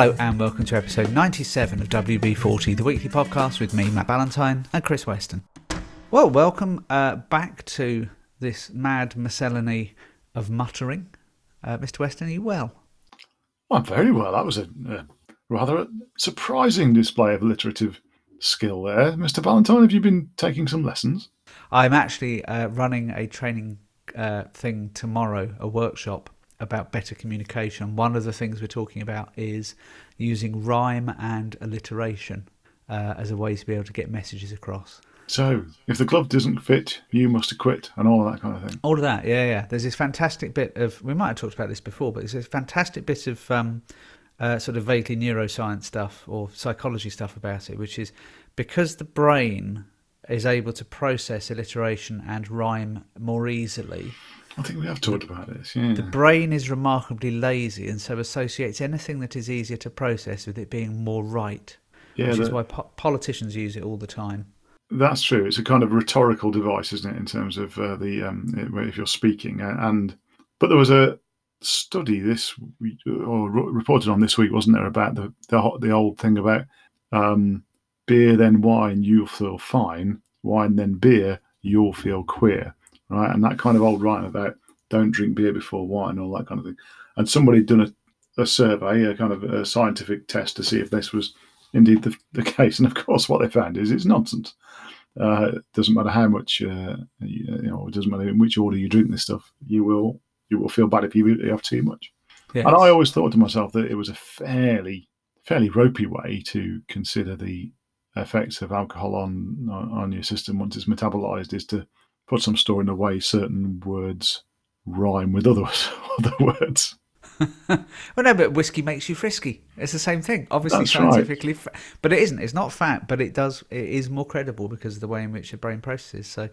Hello and welcome to episode 97 of WB40, the weekly podcast with me, Matt Ballantyne, and Chris Weston. Well, welcome uh, back to this mad miscellany of muttering. Uh, Mr. Weston, are you well? Well, very well. That was a, a rather surprising display of alliterative skill there. Mr. Ballantyne, have you been taking some lessons? I'm actually uh, running a training uh, thing tomorrow, a workshop about better communication. One of the things we're talking about is using rhyme and alliteration uh, as a way to be able to get messages across. So, if the glove doesn't fit, you must acquit, and all of that kind of thing. All of that, yeah, yeah. There's this fantastic bit of, we might have talked about this before, but there's this fantastic bit of um, uh, sort of vaguely neuroscience stuff or psychology stuff about it, which is because the brain is able to process alliteration and rhyme more easily. I think we have talked about this. Yeah. The brain is remarkably lazy and so associates anything that is easier to process with it being more right. Yeah, which is why po- politicians use it all the time. That's true. It's a kind of rhetorical device, isn't it, in terms of uh, the um, if you're speaking. Uh, And but there was a study this or reported on this week, wasn't there, about the the, the old thing about um, beer then wine, you'll feel fine. Wine then beer, you'll feel queer, right? And that kind of old rhyme about don't drink beer before wine, all that kind of thing. And somebody had done a, a survey, a kind of a scientific test to see if this was indeed the, the case. And of course, what they found is it's nonsense. Uh, it doesn't matter how much, uh, you, you know, it doesn't matter in which order you drink this stuff. You will, you will feel bad if you have too much. Yes. And I always thought to myself that it was a fairly, fairly ropey way to consider the effects of alcohol on on your system once it's metabolized is to put some store in the way certain words rhyme with other other words. well, no, but whiskey makes you frisky. It's the same thing, obviously That's right. scientifically, fa- but it isn't. It's not fat, but it does. It is more credible because of the way in which your brain processes. So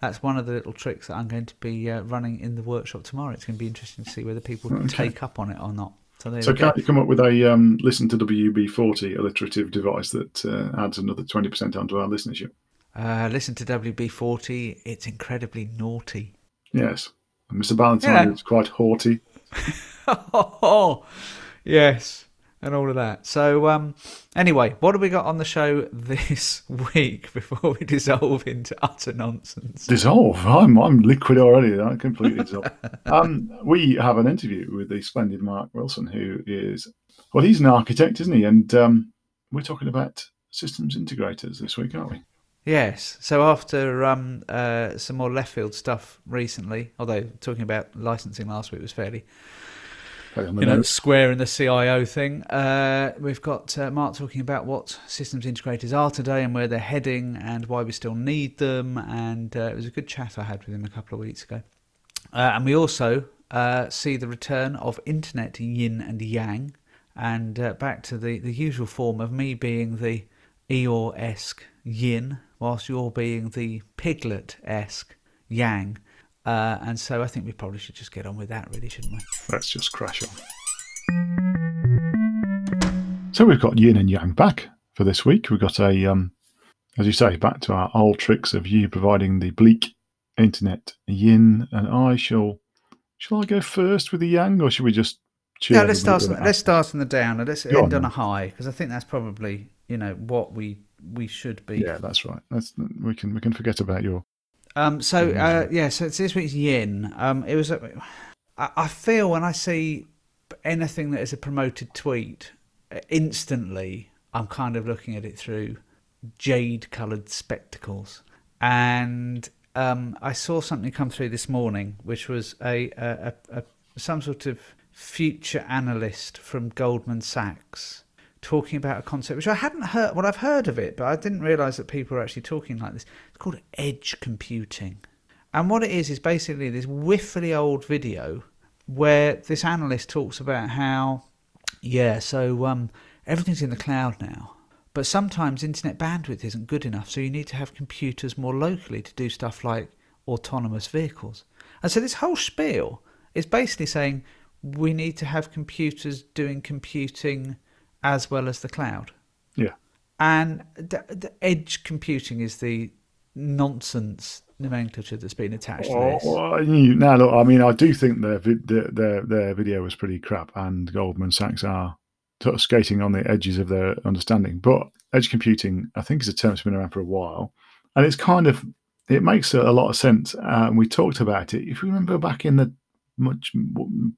that's one of the little tricks that I'm going to be uh, running in the workshop tomorrow. It's going to be interesting to see whether people Okay. take up on it or not. So So can't you come up with a um, listen to WB40 alliterative device that uh, adds another twenty percent onto our listenership? Uh, listen to WB40. It's incredibly naughty. Yes, and Mr. Ballantyne Yeah. is quite haughty. oh, yes, and all of that. So, um, anyway, what have we got on the show this week before we dissolve into utter nonsense? Dissolve. I'm I'm liquid already. I completely dissolve. um, we have an interview with the splendid Mark Wilson, who is well, he's an architect, isn't he? And um, we're talking about systems integrators this week, aren't we? Yes. So after um, uh, some more left field stuff recently, although talking about licensing last week was fairly, Fairly on the you know, square in the CIO thing, uh, we've got uh, Mark talking about what systems integrators are today and where they're heading and why we still need them. And uh, it was a good chat I had with him a couple of weeks ago. Uh, and we also uh, see the return of internet yin and yang, and uh, back to the, the usual form of me being the Eeyore esque yin, whilst you're being the piglet esque yang. Uh, and so I think we probably should just get on with that, really, shouldn't we? Let's just crash on. So we've got yin and yang back for this week. We've got a, um, as you say, back to our old tricks of you providing the bleak internet yin, and I shall. Shall I go first with the yang, or should we just? cheer Yeah, let's start. everybody On, let's start on the down, and let's Go end on a high because I think that's probably you know what we we should be. Yeah, that's right. That's we can we can forget about your. Um. So uh, yeah. So it's this week's yin. Um. It was. a- I, I feel when I see anything that is a promoted tweet, uh, instantly I'm kind of looking at it through jade-coloured spectacles, and um, I saw something come through this morning, which was a, a, a, a some sort of future analyst from Goldman Sachs talking about a concept which I hadn't heard. Well, I've heard of it, but I didn't realise that people are actually talking like this. It's called edge computing, and what it is is basically this whiffily old video where this analyst talks about how, yeah, so um, everything's in the cloud now. But sometimes internet bandwidth isn't good enough, so you need to have computers more locally to do stuff like autonomous vehicles. And so this whole spiel is basically saying we need to have computers doing computing as well as the cloud. Yeah. And the, the edge computing is the nonsense nomenclature that's been attached to Oh, this. well, now look, I mean, I do think their their their, their video was pretty crap, and Goldman Sachs are sort of skating on the edges of their understanding. But edge computing, I think, is a term that's been around for a while, and it's kind of it makes a, lot of sense. Uh, and we talked about it. If you remember back in the much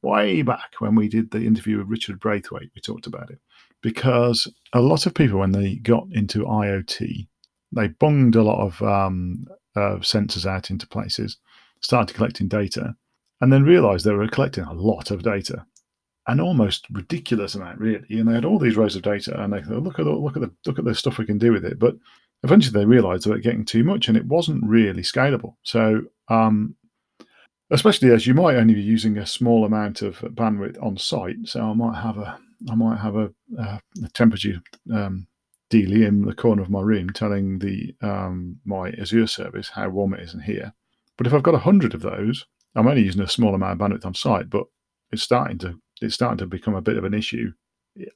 way back when we did the interview with Richard Braithwaite, we talked about it because a lot of people when they got into IoT, they bunged a lot of um, uh, sensors out into places, started collecting data, and then realized they were collecting a lot of data, an almost ridiculous amount, really. And they had all these rows of data, and they thought, look at the, look at the look at the stuff we can do with it. But eventually, they realized they were getting too much, and it wasn't really scalable. So, um, especially as you might only be using a small amount of bandwidth on site, so I might have a I might have a, a, temperature um, in the corner of my room telling the um, my Azure service how warm it is in here. But if I've got a hundred of those, I'm only using a small amount of bandwidth on site, but it's starting to it's starting to become a bit of an issue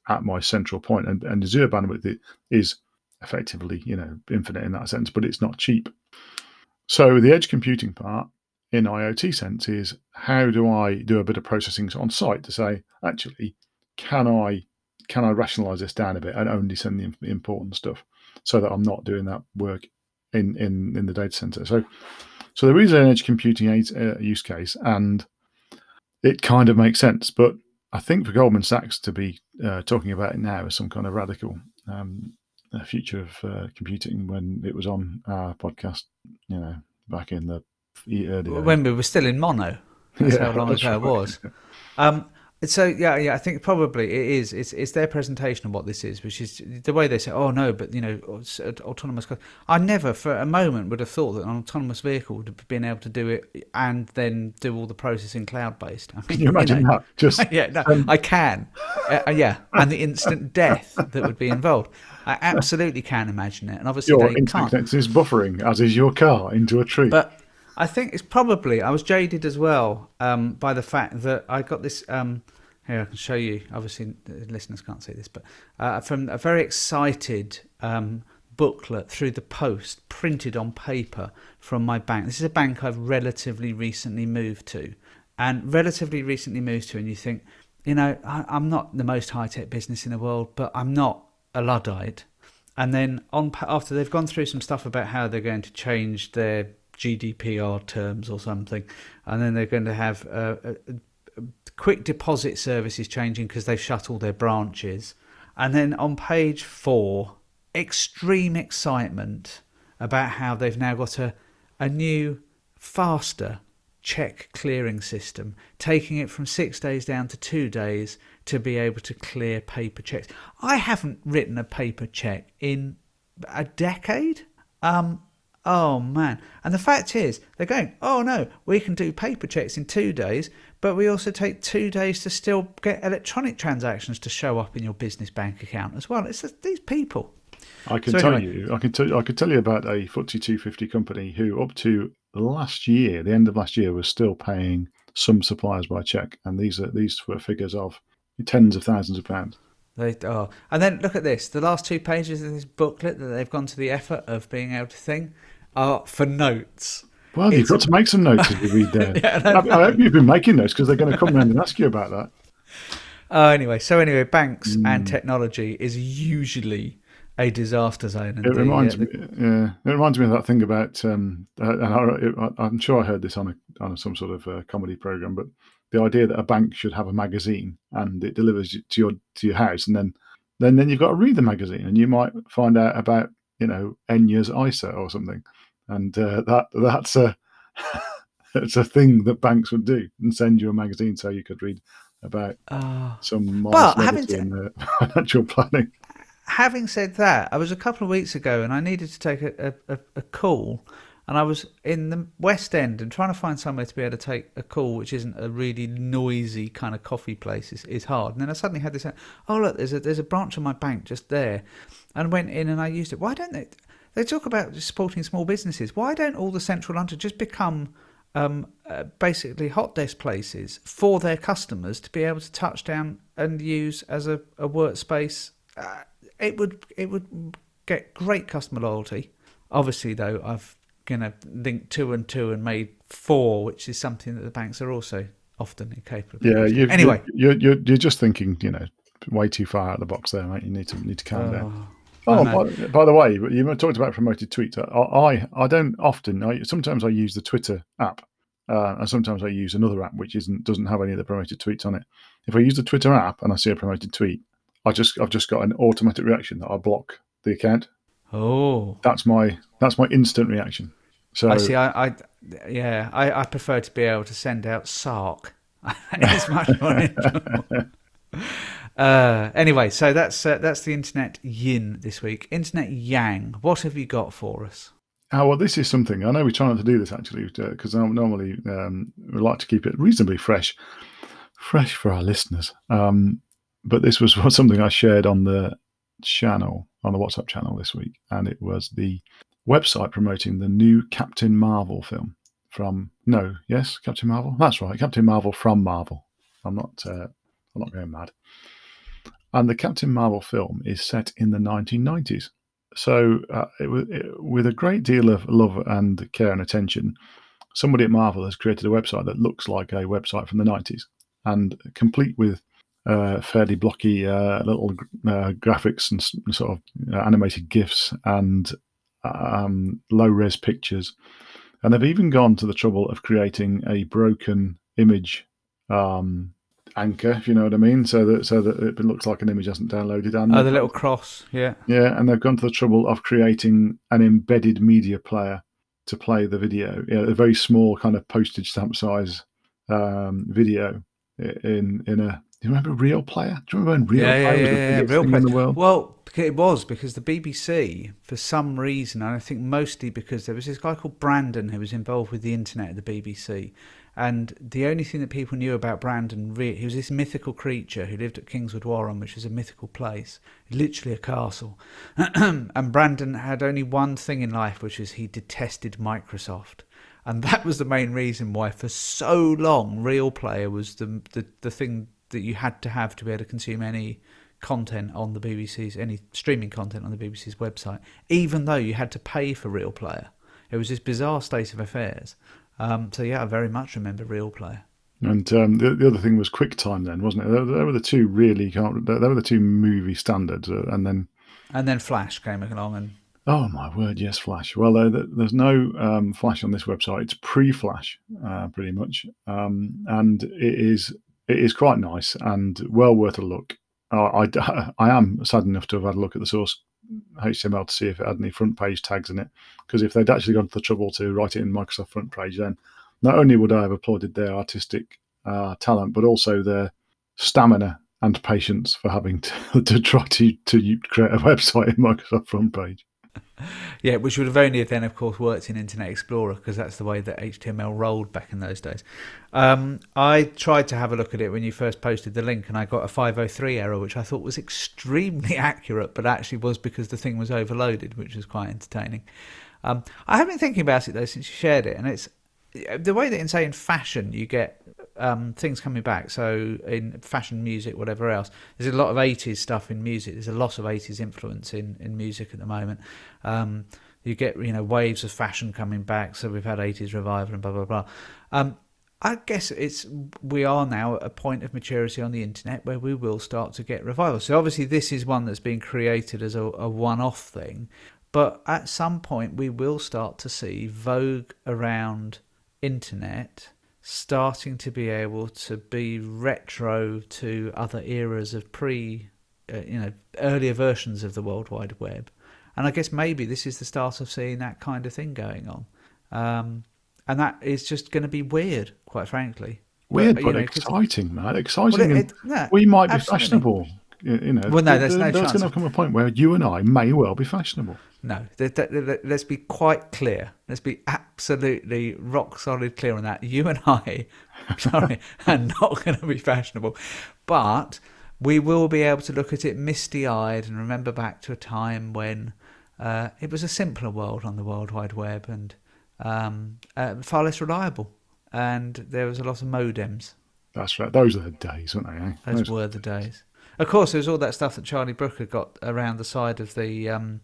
at my central point. And, and Azure bandwidth is effectively, you know, infinite in that sense, but it's not cheap. So the edge computing part in IoT sense is how do I do a bit of processing on site to say, actually, can I can I rationalize this down a bit and only send the important stuff so that I'm not doing that work in in in the data center. So so there is an edge computing uh, use case and it kind of makes sense, but I think for Goldman Sachs to be uh, talking about it now as some kind of radical um, future of uh, computing when it was on our podcast, you know, back in the early when we were still in mono. That's yeah, how long ago right. it was. Um, so yeah, yeah, I think probably it is. It's it's their presentation of what this is, which is the way they say, "Oh no," but you know, autonomous. Car. I never, for a moment, would have thought that an autonomous vehicle would have been able to do it and then do all the processing cloud based. I mean, can you imagine you know, that? Just yeah, no, um... I can. Uh, yeah, and the instant death that would be involved. I absolutely can imagine it, and obviously your can't. is buffering, as is your car into a tree. But I think it's probably I was jaded as well um, by the fact that I got this. Um, here I can show you. Obviously, listeners can't see this, but uh, from a very excited um, booklet through the post, printed on paper from my bank. This is a bank I've relatively recently moved to, and relatively recently moved to. And you think, you know, I, I'm not the most high tech business in the world, but I'm not a luddite. And then on after they've gone through some stuff about how they're going to change their GDPR terms or something, and then they're going to have a, a, quick deposit services changing because they've shut all their branches. And then on page four, extreme excitement about how they've now got a, a new, faster check clearing system, taking it from six days down to two days to be able to clear paper checks. I haven't written a paper check in a decade. Um, oh man. And the fact is, they're going, oh no, we can do paper checks in two days, but we also take two days to still get electronic transactions to show up in your business bank account as well. It's just these people. I can so tell anyway. you, I can tell, I could tell you about a FTSE 250 company who, up to last year, the end of last year, was still paying some suppliers by check, and these are these were figures of tens of thousands of pounds. They are, and then look at this: the last two pages of this booklet that they've gone to the effort of being able to think are for notes. Well, it's, you've got to make some notes as you read there. yeah, I, I, hope you've been making notes because they're going to come around and ask you about that. Uh, anyway, so anyway, banks mm. and technology is usually a disaster zone. it reminds the, me, yeah, it reminds me of that thing about, um, uh, and I, am sure I heard this on a on some sort of uh, comedy program, but the idea that a bank should have a magazine and it delivers to your to your house, and then then then you've got to read the magazine, and you might find out about you know Enya's ISA or something and uh, that that's a it's a thing that banks would do and send you a magazine so you could read about uh, some well, having in uh, financial planning. Having said that, I was a couple of weeks ago and I needed to take a, a, a call, and I was in the West End and trying to find somewhere to be able to take a call, which isn't a really noisy kind of coffee place, is, is hard. And then I suddenly had this, oh look, there's a there's a branch of my bank just there, and went in and I used it. Why don't they? They talk about supporting small businesses. Why don't all the central London just become um, uh, basically hot desk places for their customers to be able to touch down and use as a, a workspace? Uh, it would it would get great customer loyalty. Obviously, though, I've you know linked two and two and made four, which is something that the banks are also often incapable. of Yeah, you, anyway. you're, you're you're just thinking, you know, way too far out of the box there, mate. You need to need to calm down. Oh, I Oh, by, by the way, you talked about promoted tweets. I I, I don't often. I, sometimes I use the Twitter app, uh, and sometimes I use another app which isn't doesn't have any of the promoted tweets on it. If I use the Twitter app and I see a promoted tweet, I just I've just got an automatic reaction that I block the account. oh. That's my that's my instant reaction. So I see. I, I yeah. I, I prefer to be able to send out Sark. it's much more enjoyable. Uh, anyway, so that's uh, that's the internet yin this week. Internet yang. What have you got for us? Oh, well, this is something. I know we try not to do this actually because normally um, we like to keep it reasonably fresh, fresh for our listeners. Um, but this was something I shared on the channel, on the WhatsApp channel this week, and it was the website promoting the new Captain Marvel film from no, yes, Captain Marvel. That's right, Captain Marvel from Marvel. I'm not, uh, I'm not going mad. And the Captain Marvel film is set in the 1990s so uh, it, it, with a great deal of love and care and attention somebody at marvel has created a website that looks like a website from the 90s and complete with uh, fairly blocky uh, little uh, graphics and sort of uh, animated gifs and um, low res pictures. And they've even gone to the trouble of creating a broken image um, anchor if you know what i mean so that so that it looks like an image hasn't downloaded and Oh, the little cross. Yeah. yeah, and they've gone to the trouble of creating an embedded media player to play the video. Yeah, a very small kind of postage stamp size um, video in in a. Do you remember Real Player? Do you remember when Real yeah, yeah, Player was yeah, the yeah, biggest Real thing Player. in the world? Well, it was because the BBC, for some reason, and I think mostly because there was this guy called Brandon who was involved with the internet at the BBC, and the only thing that people knew about Brandon, re- he was this mythical creature who lived at Kingswood Warren, which is a mythical place, literally a castle. and Brandon had only one thing in life, which is he detested Microsoft. And that was the main reason why, for so long, Real Player was the, the, the thing that you had to have to be able to consume any content on the BBC's, any streaming content on the BBC's website, even though you had to pay for Real Player. It was this bizarre state of affairs. Um, so, yeah, I very much remember Real Player. And um, the, the other thing was QuickTime, then, wasn't it? They, they were the two really. Can't, they were the two movie standards, uh, and then And then Flash came along and Oh my word, yes, Flash. Well, uh, there's no um, Flash on this website. It's pre-Flash, uh, pretty much, um, and it is it is quite nice and well worth a look. Uh, I am sad enough to have had a look at the source HTML to see if it had any FrontPage tags in it, because if they'd actually gone to the trouble to write it in Microsoft FrontPage, then not only would I have applauded their artistic uh, talent, but also their stamina and patience for having to, to try to to create a website in Microsoft FrontPage. Yeah, which would have only then, of course, worked in Internet Explorer because that's the way that HTML rolled back in those days. Um, I tried to have a look at it when you first posted the link, and I got a 503 error, which I thought was extremely accurate, but actually was because the thing was overloaded, which was quite entertaining. Um, I have been thinking about it though since you shared it, and it's the way that in say in fashion you get um, things coming back. So in fashion, music, whatever else, there's a lot of 80s stuff in music. There's a lot of 80s influence in, in music at the moment. Um, you get you know waves of fashion coming back. So we've had 80s revival and blah blah blah. Um, I guess it's we are now at a point of maturity on the internet where we will start to get revival. So obviously this is one that's been created as a, a one-off thing, but at some point we will start to see vogue around internet starting to be able to be retro to other eras of pre, uh, you know, earlier versions of the World Wide Web. And I guess maybe this is the start of seeing that kind of thing going on. Um, and that is just going to be weird, quite frankly. Weird, but you know, exciting, man. Exciting. Well, it- and it- yeah, we might be absolutely. fashionable. You know, Well, no, there's there- no there's chance going to come a point where you and I may well be fashionable. No, let's be quite clear. Let's be absolutely rock solid clear on that. You and I, sorry, are not going to be fashionable, but we will be able to look at it misty eyed and remember back to a time when uh, it was a simpler world on the World Wide Web and um, uh, far less reliable. And there was a lot of modems. That's right. Those are the days, weren't they? Eh? Those Those- were the days. Of course, there was all that stuff that Charlie Brooker got around the side of the um,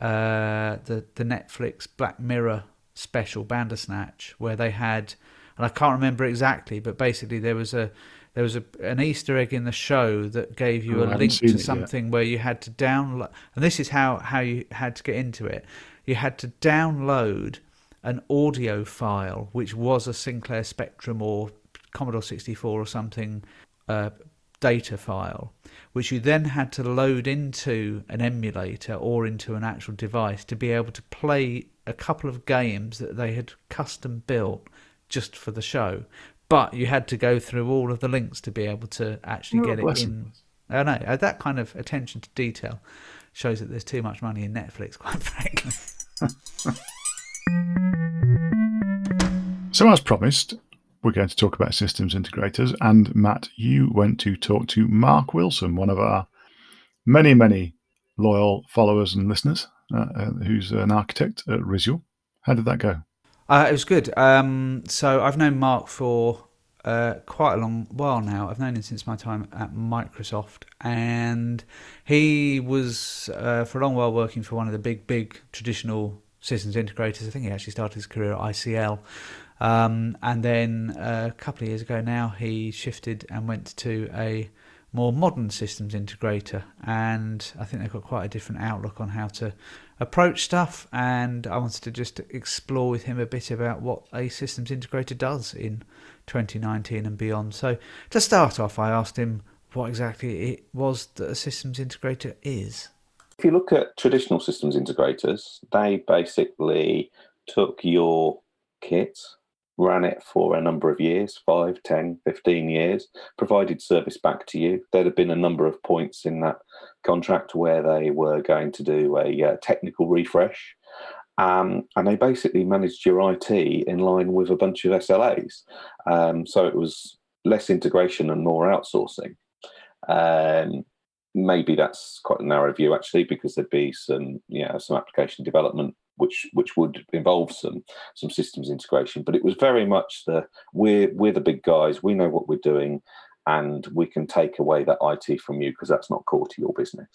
uh, the the Netflix Black Mirror special Bandersnatch where they had, and I can't remember exactly, but basically there was a there was a, an Easter egg in the show that gave you Oh, a link to it yet. something where you had to download, and this is how how you had to get into it. You had to download an audio file, which was a Sinclair Spectrum or Commodore 64 or something uh, data file, which you then had to load into an emulator or into an actual device to be able to play a couple of games that they had custom built just for the show. But you had to go through all of the links to be able to actually get it in. I know uh, that kind of attention to detail shows that there's too much money in Netflix, quite frankly. So, as promised, we're going to talk about systems integrators. And Matt, you went to talk to Mark Wilson, one of our many, many loyal followers and listeners, uh, uh, who's an architect at Risual. How did that go? Uh, it was good. Um, so I've known Mark for uh, quite a long while now. I've known him since my time at Microsoft, and he was uh, for a long while working for one of the big, big traditional systems integrators. I think he actually started his career at ICL. Um, and then uh, a couple of years ago now, he shifted and went to a more modern systems integrator. And I think they've got quite a different outlook on how to approach stuff. And I wanted to just explore with him a bit about what a systems integrator does in 2019 and beyond. So to start off, I asked him what exactly it was that a systems integrator is. If you look at traditional systems integrators, they basically took your kit, ran it for a number of years 5, 10, 15 years, provided service back to you. There'd have been a number of points in that contract where they were going to do a uh, technical refresh. Um, and they basically managed your IT in line with a bunch of SLAs. Um, so it was less integration and more outsourcing. Um, maybe that's quite a narrow view actually, because there'd be some, yeah, some application development which which would involve some some systems integration. But it was very much the we're we're the big guys, we know what we're doing, and we can take away that IT from you because that's not core to your business.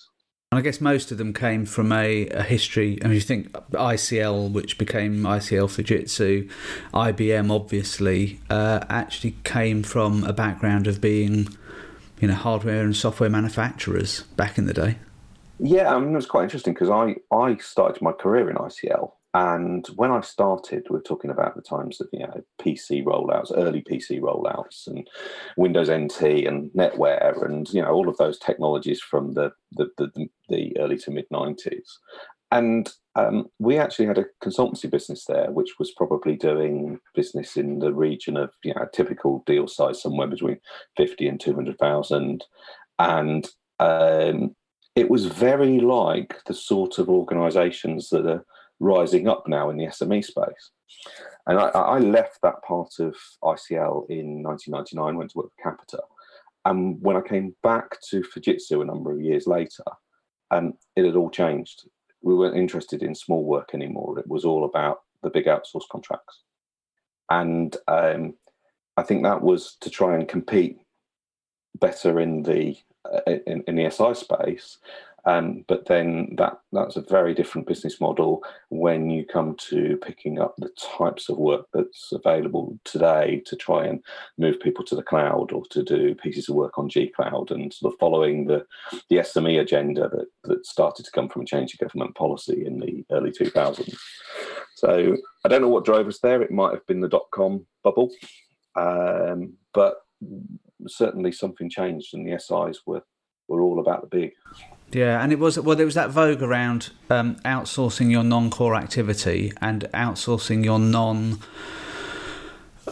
And I guess most of them came from a, a history. I mean, you think ICL, which became ICL Fujitsu, IBM, obviously, uh, actually came from a background of being, you know, hardware and software manufacturers back in the day. Yeah, I mean, it was quite interesting because I, I started my career in ICL. And when I started, we are talking about the times of you know PC rollouts, early PC rollouts, and Windows NT and NetWare, and you know all of those technologies from the the, the, the early to mid nineties. And um, we actually had a consultancy business there, which was probably doing business in the region of you know a typical deal size somewhere between fifty and two hundred thousand, and um, it was very like the sort of organisations that are rising up now in the SME space. And I, I, left that part of ICL in 1999, went to work for Capita. And when I came back to Fujitsu a number of years later, um, it had all changed. We weren't interested in small work anymore. It was all about the big outsource contracts. And um, I think that was to try and compete better in the in, in the SI space. Um, but then that that's a very different business model when you come to picking up the types of work that's available today to try and move people to the cloud or to do pieces of work on G Cloud and sort of following the, the SME agenda that, that started to come from a change in government policy in the early 2000s. So I don't know what drove us there. It might have been the dot com bubble, um, but certainly something changed and the SIs were, were all about the big. Yeah, and it was well, there was that vogue around um, outsourcing your non-core activity and outsourcing your non.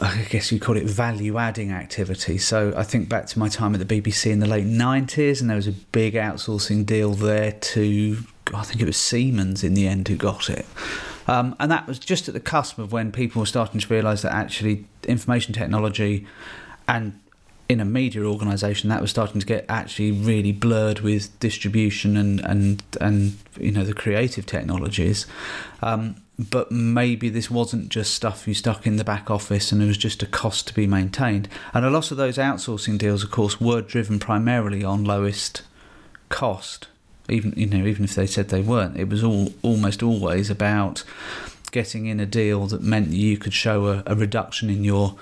I guess you call it value-adding activity. So I think back to my time at the BBC in the late '90s, and there was a big outsourcing deal there to, I think it was Siemens in the end who got it. Um, and that was just at the cusp of when people were starting to realise that actually information technology and in a media organisation that was starting to get actually really blurred with distribution and and and you know the creative technologies. Um, but maybe this wasn't just stuff you stuck in the back office and it was just a cost to be maintained. And a lot of those outsourcing deals, of course, were driven primarily on lowest cost. Even you know, even if they said they weren't, it was all almost always about getting in a deal that meant you could show a, a reduction in your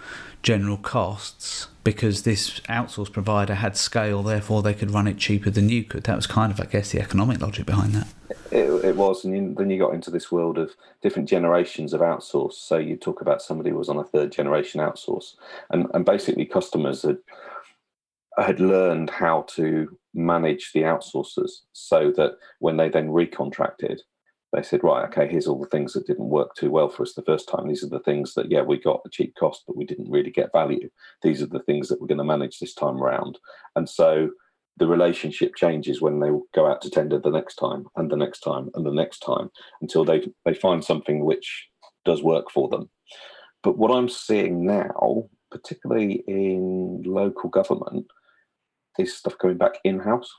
general costs because this outsource provider had scale, therefore they could run it cheaper than you could. That was kind of, I guess, the economic logic behind that. It, it was, and then you got into this world of different generations of outsource. So you talk about somebody who was on a third generation outsource, and and basically customers had had learned how to manage the outsourcers so that when they then recontracted, they said, right, okay, here's all the things that didn't work too well for us the first time. These are the things that, yeah, we got a cheap cost, but we didn't really get value. These are the things that we're going to manage this time around. And so the relationship changes when they go out to tender the next time and the next time and the next time until they they find something which does work for them. But what I'm seeing now, particularly in local government, is stuff going back in house,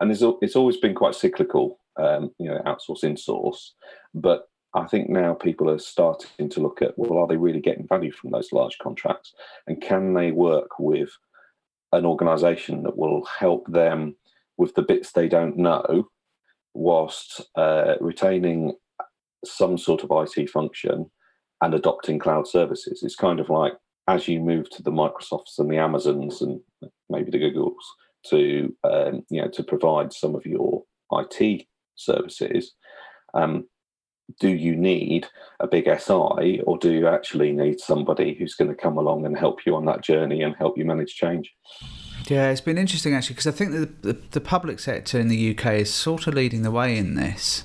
and it's it's always been quite cyclical um, you know, outsource, in-source. But I think now people are starting to look at, well, are they really getting value from those large contracts? And can they work with an organization that will help them with the bits they don't know whilst uh, retaining some sort of IT function and adopting cloud services? It's kind of like as you move to the Microsofts and the Amazons and maybe the Googles to um, you know to provide some of your IT services, um, do you need a big SI or do you actually need somebody who's going to come along and help you on that journey and help you manage change? Yeah, it's been interesting actually because I think the, the, the public sector in the UK is sort of leading the way in this.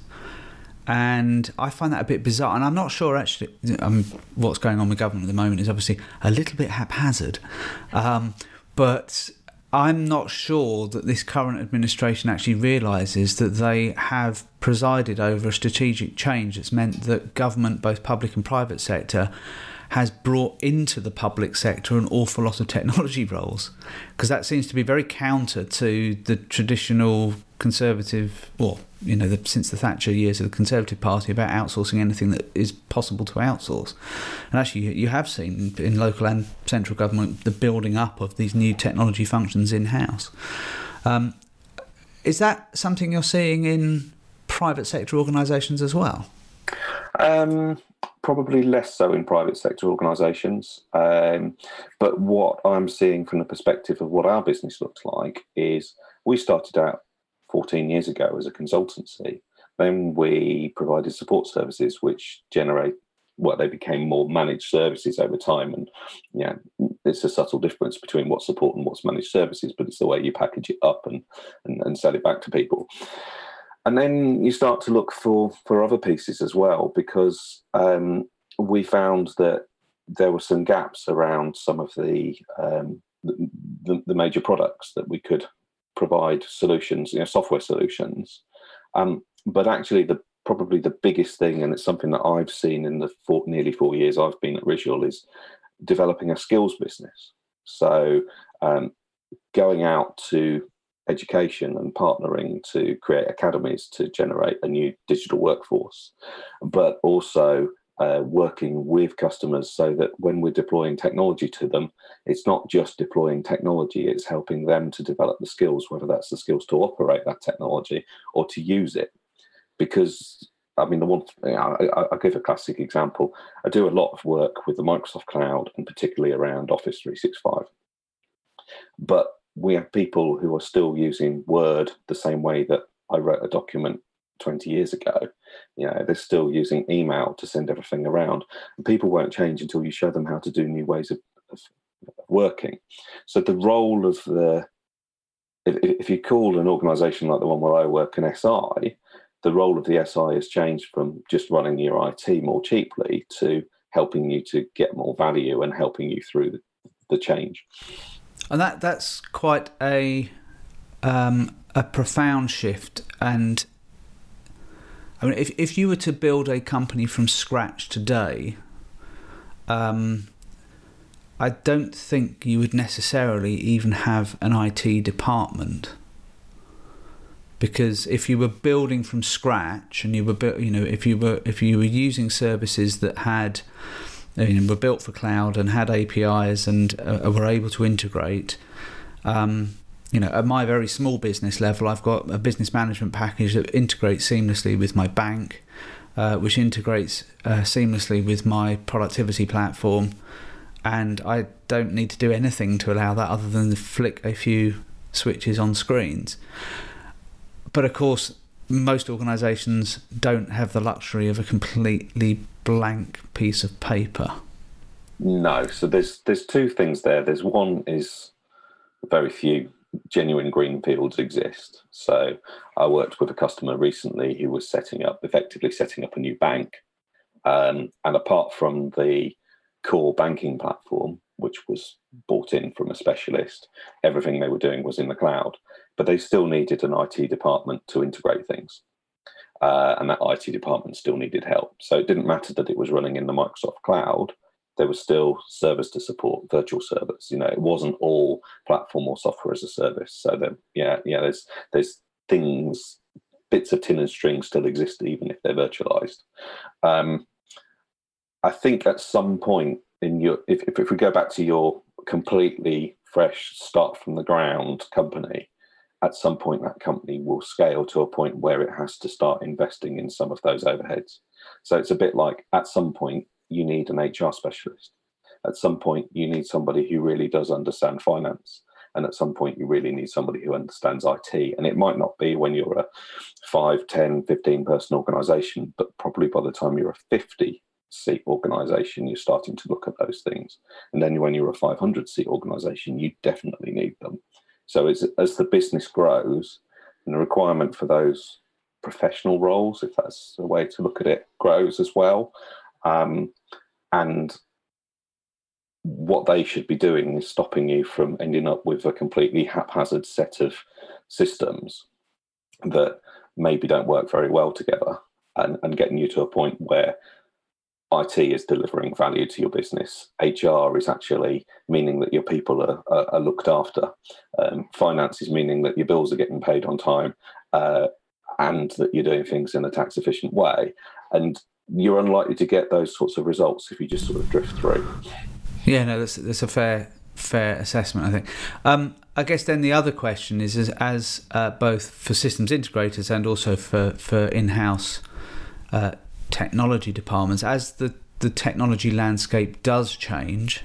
And I find that a bit bizarre. And I'm not sure actually um, what's going on with government at the moment is obviously a little bit haphazard. Um, but I'm not sure that this current administration actually realises that they have presided over a strategic change that's meant that government, both public and private sector, has brought into the public sector an awful lot of technology roles. Because that seems to be very counter to the traditional conservative, or you know, the, since the Thatcher years of the Conservative Party about outsourcing anything that is possible to outsource. And actually, you, you have seen in local and central government the building up of these new technology functions in house. Um, is that something you're seeing in private sector organisations as well? Um, probably less so in private sector organisations. Um, but what I'm seeing from the perspective of what our business looks like is we started out 14 years ago as a consultancy. Then we provided support services, which generate what well, they became more managed services over time. And yeah, it's a subtle difference between what's support and what's managed services, but it's the way you package it up and, and, and sell it back to people. And then you start to look for for other pieces as well, because um, we found that there were some gaps around some of the, um, the, the major products that we could provide solutions, you know, software solutions. Um, but actually, the probably the biggest thing, and it's something that I've seen in the four, nearly four years I've been at Risual, is developing a skills business. So, um, going out to education and partnering to create academies to generate a new digital workforce, but also uh, working with customers so that when we're deploying technology to them, it's not just deploying technology, it's helping them to develop the skills, whether that's the skills to operate that technology or to use it. Because, I mean, the one, you know, I, I'll give a classic example. I do a lot of work with the Microsoft Cloud and particularly around Office 365. But we have people who are still using Word the same way that I wrote a document 20 years ago. You know, they're still using email to send everything around. And people won't change until you show them how to do new ways of, of working. So the role of the if, if you call an organization like the one where I work an SI, the role of the SI has changed from just running your IT more cheaply to helping you to get more value and helping you through the, the change. And that that's quite a um, a profound shift. And I mean, if if you were to build a company from scratch today, um, I don't think you would necessarily even have an IT department. Because if you were building from scratch and you were, you know, if you were if you were using services that had, you know, were built for cloud and had APIs and uh, were able to integrate, um, you know, at my very small business level, I've got a business management package that integrates seamlessly with my bank, uh, which integrates uh, seamlessly with my productivity platform, and I don't need to do anything to allow that other than flick a few switches on screens. But of course, most organisations don't have the luxury of a completely blank piece of paper. No, so there's there's two things there. There's one is very few genuine greenfields exist. So I worked with a customer recently who was setting up, effectively setting up a new bank. Um, and apart from the core banking platform, which was bought in from a specialist, everything they were doing was in the cloud. But they still needed an IT department to integrate things. Uh, and that IT department still needed help. So it didn't matter that it was running in the Microsoft cloud there was still service to support virtual servers. You know, it wasn't all platform or software as a service. So that yeah, yeah, there's there's things, bits of tin and string still exist even if they're virtualized. Um, I think at some point in your if, if, if we go back to your completely fresh start from the ground company, at some point that company will scale to a point where it has to start investing in some of those overheads. So it's a bit like at some point you need an HR specialist. At some point, you need somebody who really does understand finance. And at some point, you really need somebody who understands IT. And it might not be when you're a 5, 10, 15 person organization, but probably by the time you're a 50 seat organization, you're starting to look at those things. And then when you're a 500 seat organization, you definitely need them. So as, as the business grows, and the requirement for those professional roles, if that's a way to look at it, grows as well. Um, and what they should be doing is stopping you from ending up with a completely haphazard set of systems that maybe don't work very well together and, and getting you to a point where IT is delivering value to your business. HR is actually meaning that your people are, are, are looked after. Um, finance is meaning that your bills are getting paid on time uh, and that you're doing things in a tax efficient way. And you're unlikely to get those sorts of results if you just sort of drift through. Yeah, no, that's that's a fair fair assessment, I think. Um, I guess then the other question is, as, as uh, both for systems integrators and also for for in-house uh, technology departments, as the the technology landscape does change,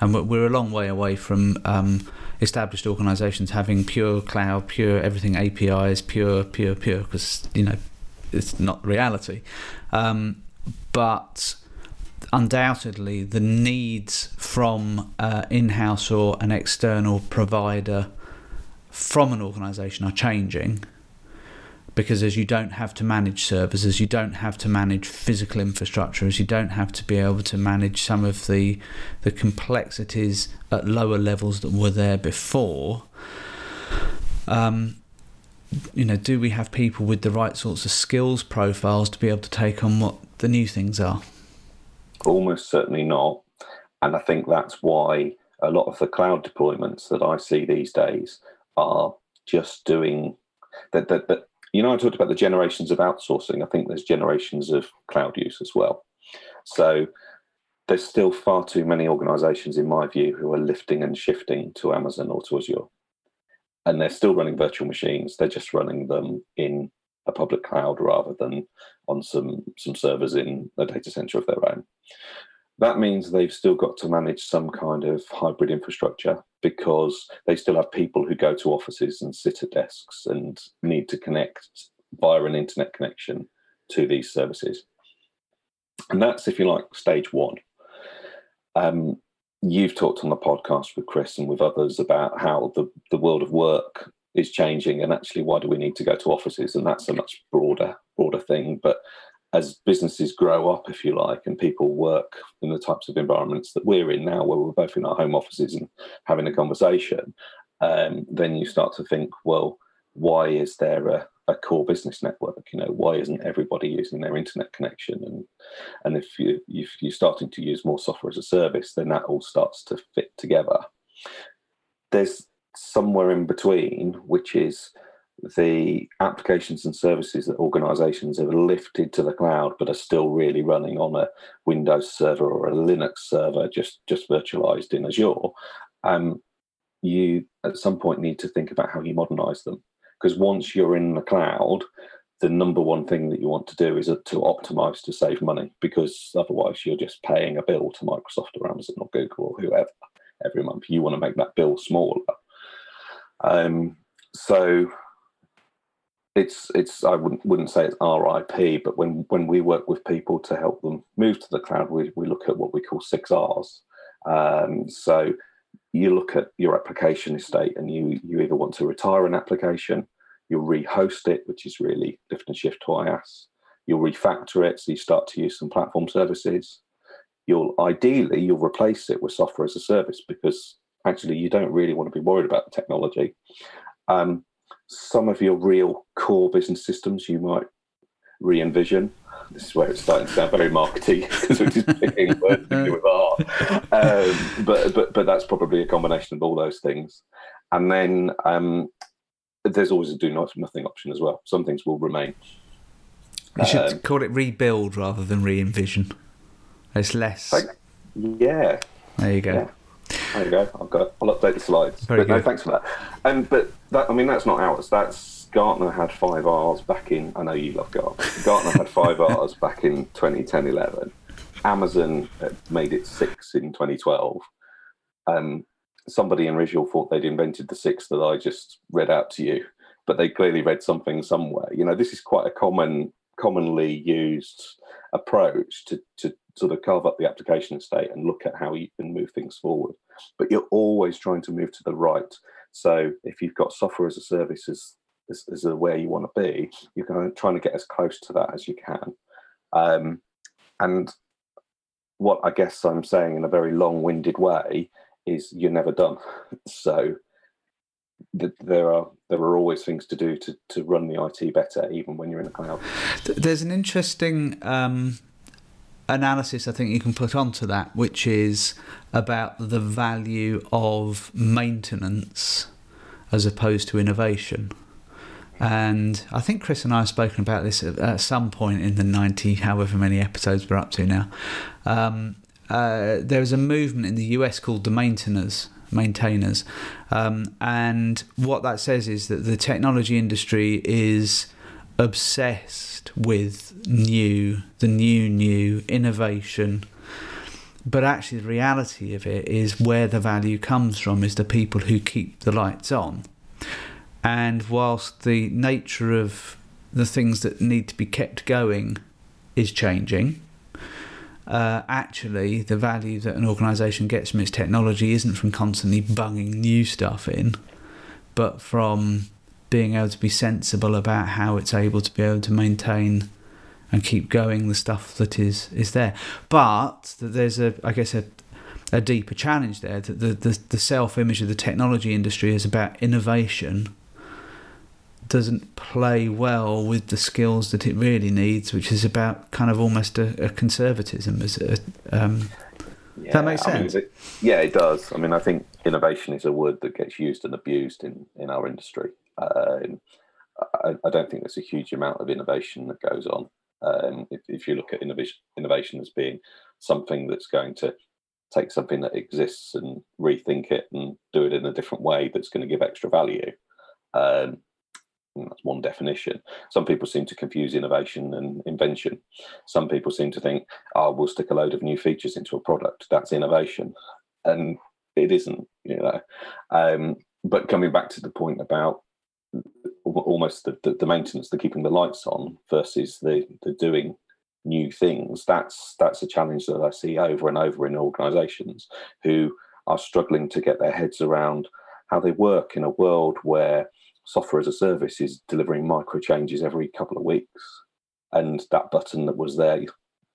and we're a long way away from um, established organisations having pure cloud, pure everything APIs, pure, pure, pure, because you know it's not reality. Um, but undoubtedly, the needs from uh, in house or an external provider from an organization are changing because as you don't have to manage servers, as you don't have to manage physical infrastructure, as you don't have to be able to manage some of the the complexities at lower levels that were there before, um, you know, do we have people with the right sorts of skills profiles to be able to take on what the new things are? Almost certainly not. And I think that's why a lot of the cloud deployments that I see these days are just doing that. that, that you know, I talked about the generations of outsourcing. I think there's generations of cloud use as well. So there's still far too many organizations, in my view, who are lifting and shifting to Amazon or to Azure and they're still running virtual machines. They're just running them in a public cloud rather than on some some servers in a data center of their own. That means they've still got to manage some kind of hybrid infrastructure because they still have people who go to offices and sit at desks and need to connect via an internet connection to these services. And that's, if you like, stage one. Um, you've talked on the podcast with Chris and with others about how the, the world of work is changing and actually why do we need to go to offices? And that's a much broader broader thing. But as businesses grow up if you like and people work in the types of environments that we're in now where we're both in our home offices and having a conversation um, then you start to think well why is there a, a core business network you know why isn't everybody using their internet connection? And and if you if you're starting to use more software as a service then that all starts to fit together. There's somewhere in between which is the applications and services that organizations have lifted to the cloud but are still really running on a windows server or a linux server just just virtualized in azure. Um, you at some point need to think about how you modernize them because once you're in the cloud, the number one thing that you want to do is to optimize to save money because otherwise you're just paying a bill to Microsoft or Amazon or Google or whoever every month. You want to make that bill smaller. Um, so it's it's I wouldn't wouldn't say it's RIP, but when when we work with people to help them move to the cloud, we we look at what we call six R's. Um, so you look at your application estate, and you you either want to retire an application, you'll rehost it, which is really lift and shift to IaaS. You'll refactor it, so you start to use some platform services. You'll ideally you'll replace it with software as a service because actually you don't really want to be worried about the technology. Um, some of your real core business systems you might re-envision. This is where it's starting to sound very markety because we're just picking words with art. Um, but but but that's probably a combination of all those things. And then um, there's always a do not nothing option as well. Some things will remain. You should um, call it rebuild rather than re-envision. It's less. Like, yeah. There you go. Yeah. There you go. I've got. I'll update the slides. Very but good. no, thanks for that. Um, but that, I mean, that's not ours. That's Gartner had five R's back in. I know you love Gartner. Gartner had five R's back in 2010, 11. Amazon made it six in 2012. Um, somebody in Risual thought they'd invented the six that I just read out to you, but they clearly read something somewhere. You know, this is quite a common, commonly used approach to, to sort of carve up the application estate and look at how you can move things forward. But you're always trying to move to the right. So if you've got software as a service as, as, as where you want to be, you're kind of trying to get as close to that as you can. Um, and what I guess I'm saying in a very long-winded way is you're never done. So th- there are there are always things to do to, to run the IT better, even when you're in the cloud. There's an interesting um, analysis I think you can put onto that, which is about the value of maintenance as opposed to innovation. And I think Chris and I have spoken about this at, at some point in the 90, however many episodes we're up to now. Um, uh, there is a movement in the US called the maintainers, maintainers, um, and what that says is that the technology industry is obsessed with new, the new, new innovation. But actually, the reality of it is where the value comes from is the people who keep the lights on. And whilst the nature of the things that need to be kept going is changing, uh, actually the value that an organisation gets from its technology isn't from constantly bunging new stuff in, but from being able to be sensible about how it's able to be able to maintain and keep going the stuff that is is there. But there's a, I guess, a a deeper challenge there. That the, the, the self image of the technology industry is about innovation doesn't play well with the skills that it really needs, which is about kind of almost a, a conservatism. Is a, um, Yeah, that makes I mean, sense? yeah, it does. I mean, I think innovation is a word that gets used and abused in, in our industry. Um, I, I don't think there's a huge amount of innovation that goes on. Um, if, if you look at innovation, innovation as being something that's going to take something that exists and rethink it and do it in a different way that's going to give extra value. Um, that's one definition. Some people seem to confuse innovation and invention. Some people seem to think, oh, we'll stick a load of new features into a product. That's innovation. And it isn't, you know. Um, but coming back to the point about almost the, the, the maintenance, the keeping the lights on versus the, the doing new things, that's that's a challenge that I see over and over in organizations who are struggling to get their heads around how they work in a world where software as a service is delivering micro changes every couple of weeks. And that button that was there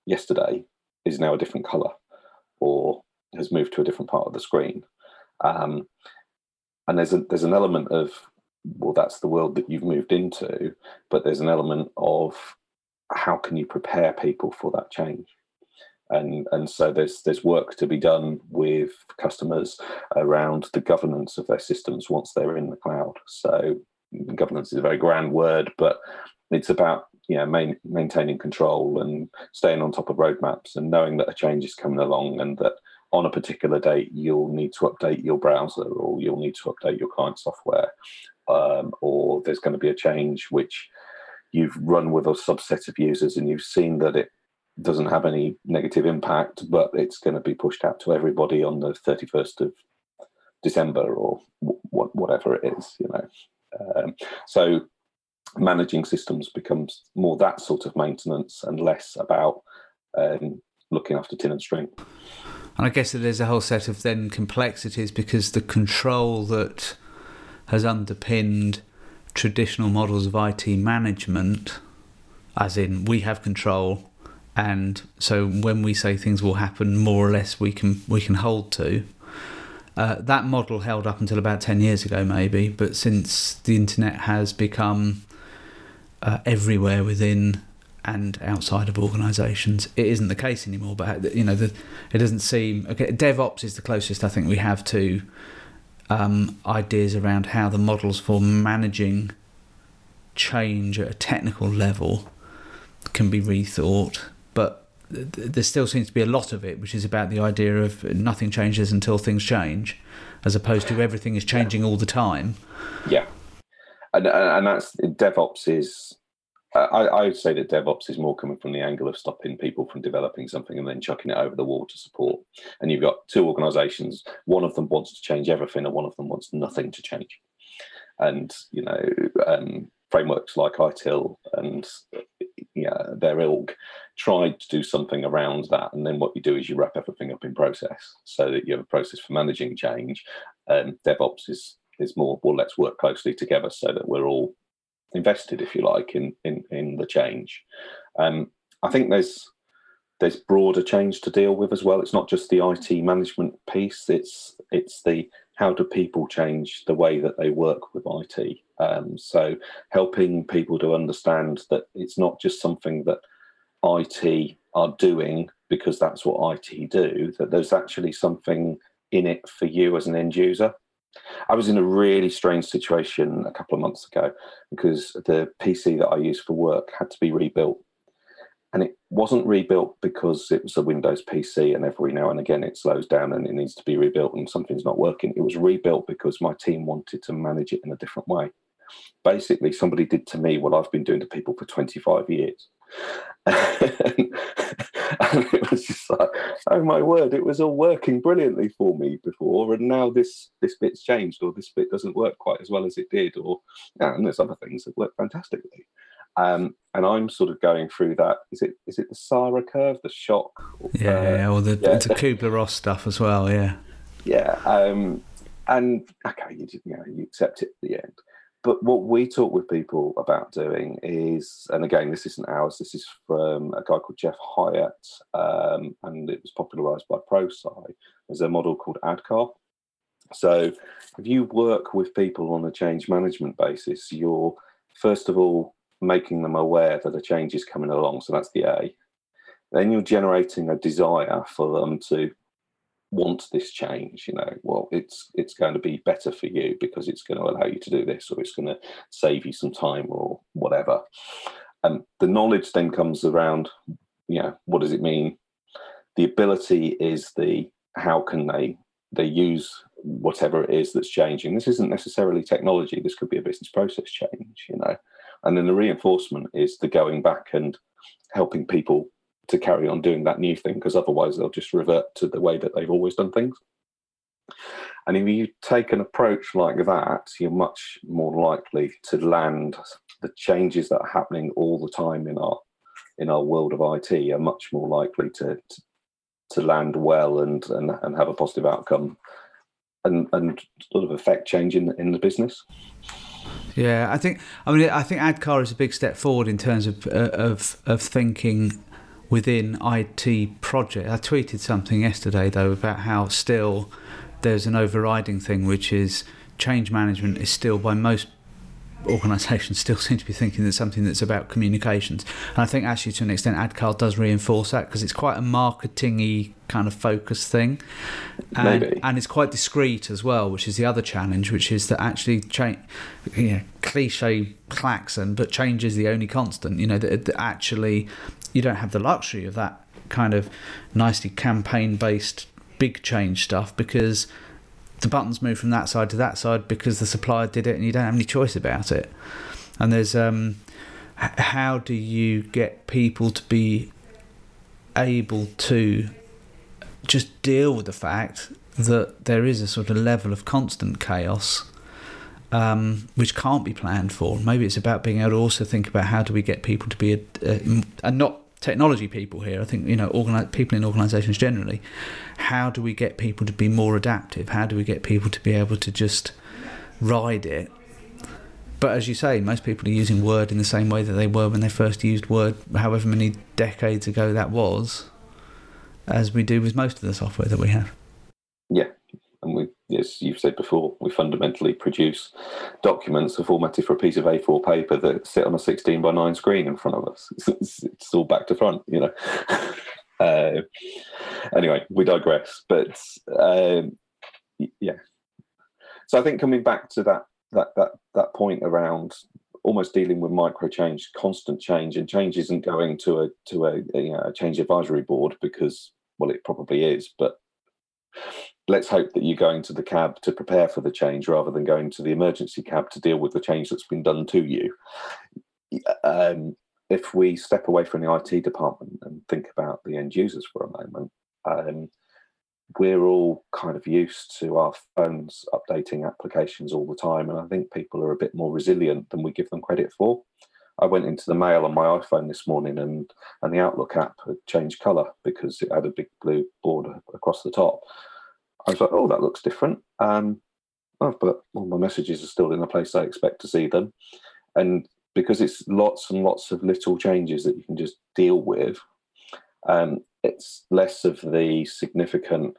yesterday is now a different color or has moved to a different part of the screen. Um, and there's a, there's an element of well, that's the world that you've moved into, but there's an element of how can you prepare people for that change? And and so there's there's work to be done with customers around the governance of their systems once they're in the cloud. So governance is a very grand word, but it's about you know main, maintaining control and staying on top of roadmaps and knowing that a change is coming along and that on a particular date you'll need to update your browser or you'll need to update your client software um, or there's going to be a change which you've run with a subset of users and you've seen that it doesn't have any negative impact, but it's going to be pushed out to everybody on the 31st of December or w- whatever it is, you know. Um, so managing systems becomes more that sort of maintenance and less about um, looking after tin and string. And I guess that there's a whole set of then complexities because the control that has underpinned traditional models of IT management, as in we have control, and so when we say things will happen, more or less we can we can hold to. Uh, that model held up until about 10 years ago, maybe, but since the internet has become uh, everywhere within and outside of organisations, it isn't the case anymore. But you know, the, it doesn't seem okay. DevOps is the closest I think we have to um, ideas around how the models for managing change at a technical level can be rethought. There still seems to be a lot of it, which is about the idea of nothing changes until things change, as opposed to everything is changing all the time. Yeah, and and that's DevOps is. I, I would say that DevOps is more coming from the angle of stopping people from developing something and then chucking it over the wall to support. And you've got two organisations. One of them wants to change everything, and one of them wants nothing to change. And you know, um, frameworks like ITIL and yeah, their ilk tried to do something around that. And then what you do is you wrap everything up in process so that you have a process for managing change. Um, DevOps is is more well, let's work closely together so that we're all invested, if you like, in in, in the change. Um, I think there's there's broader change to deal with as well. It's not just the IT management piece. It's it's the how do people change the way that they work with IT. Um, so helping people to understand that it's not just something that IT are doing because that's what IT do. That there's actually something in it for you as an end user. I was in a really strange situation a couple of months ago because the PC that I use for work had to be rebuilt and it wasn't rebuilt because it was a Windows PC and every now and again it slows down and it needs to be rebuilt and something's not working. It was rebuilt because my team wanted to manage it in a different way. Basically, somebody did to me what I've been doing to people for 25 years. and it was just like, oh my word, it was all working brilliantly for me before, and now this this bit's changed, or this bit doesn't work quite as well as it did, or yeah, and there's other things that work fantastically. Um, and I'm sort of going through that. Is it is it the Sara curve, the shock? Yeah, uh, yeah or the, yeah. the Kubler Ross stuff as well. Yeah, yeah. Um, and okay, you, you know you accept it at the end. But what we talk with people about doing is, and again, this isn't ours. This is from a guy called Jeff Hiatt, um, and it was popularised by ProSci. There's a model called ADKAR. So, if you work with people on a change management basis, you're first of all making them aware that a change is coming along. So that's the A. Then you're generating a desire for them to want this change. You know, well, it's it's going to be better for you because it's going to allow you to do this, or it's going to save you some time, or whatever. And the knowledge then comes around. You know, what does it mean? The ability is the how can they they use whatever it is that's changing. This isn't necessarily technology. This could be a business process change. You know, and then the reinforcement is the going back and helping people to carry on doing that new thing because otherwise they'll just revert to the way that they've always done things. And if you take an approach like that, you're much more likely to land the changes that are happening all the time in our in our world of IT are much more likely to to, to land well and, and and have a positive outcome and and sort of affect change in in the business. Yeah, I think. I mean, I think ADKAR is a big step forward in terms of uh, of of thinking within IT project. I tweeted something yesterday though about how still there's an overriding thing, which is change management is still by most organisations still seem to be thinking that something that's about communications. And I think actually to an extent ADKAR does reinforce that because it's quite a marketingy kind of focus thing. And, Maybe. and it's quite discreet as well, which is the other challenge, which is that actually change, you know, cliche klaxon, but change is the only constant. You know, that, that actually you don't have the luxury of that kind of nicely campaign based big change stuff because the buttons move from that side to that side because the supplier did it and you don't have any choice about it. And there's um, how do you get people to be able to just deal with the fact that there is a sort of level of constant chaos um, which can't be planned for. Maybe it's about being able to also think about how do we get people to be a, a, and not technology people here. I think you know organize, people in organisations generally. How do we get people to be more adaptive? How do we get people to be able to just ride it? But as you say, most people are using Word in the same way that they were when they first used Word, however many decades ago that was, as we do with most of the software that we have. Yeah, and we, as you've said before, we fundamentally produce documents formatted for a piece of A4 paper that sit on a 16 by 9 screen in front of us. It's, it's all back to front, you know. uh, anyway, we digress. But um, yeah, so I think coming back to that that that that point around almost dealing with micro change, constant change, and change isn't going to a to a, a, you know, a change advisory board because well, it probably is, but let's hope that you're going to the cab to prepare for the change rather than going to the emergency cab to deal with the change that's been done to you. Um, if we step away from the IT department and think about the end users for a moment, um, we're all kind of used to our phones updating applications all the time. And I think people are a bit more resilient than we give them credit for. I went into the mail on my iPhone this morning and, and the Outlook app had changed colour because it had a big blue border across the top. I was like, oh, that looks different. Um, oh, but all my messages are still in the place I expect to see them. And because it's lots and lots of little changes that you can just deal with, um, it's less of the significant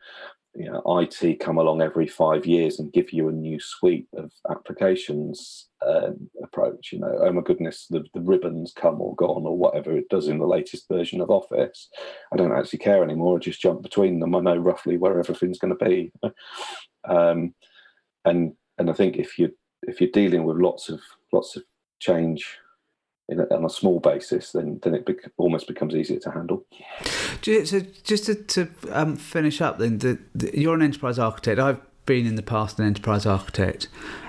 you know, IT come along every five years and give you a new suite of applications um, approach. You know, oh my goodness, the, the ribbons come or gone or whatever it does in the latest version of Office. I don't actually care anymore. I just jump between them. I know roughly where everything's going to be. Um, and and I think if you if you're dealing with lots of lots of change in a, on a small basis, then then it bec- almost becomes easier to handle. So just to, to um, finish up, then the, the, you're an enterprise architect. I've been in the past an enterprise architect.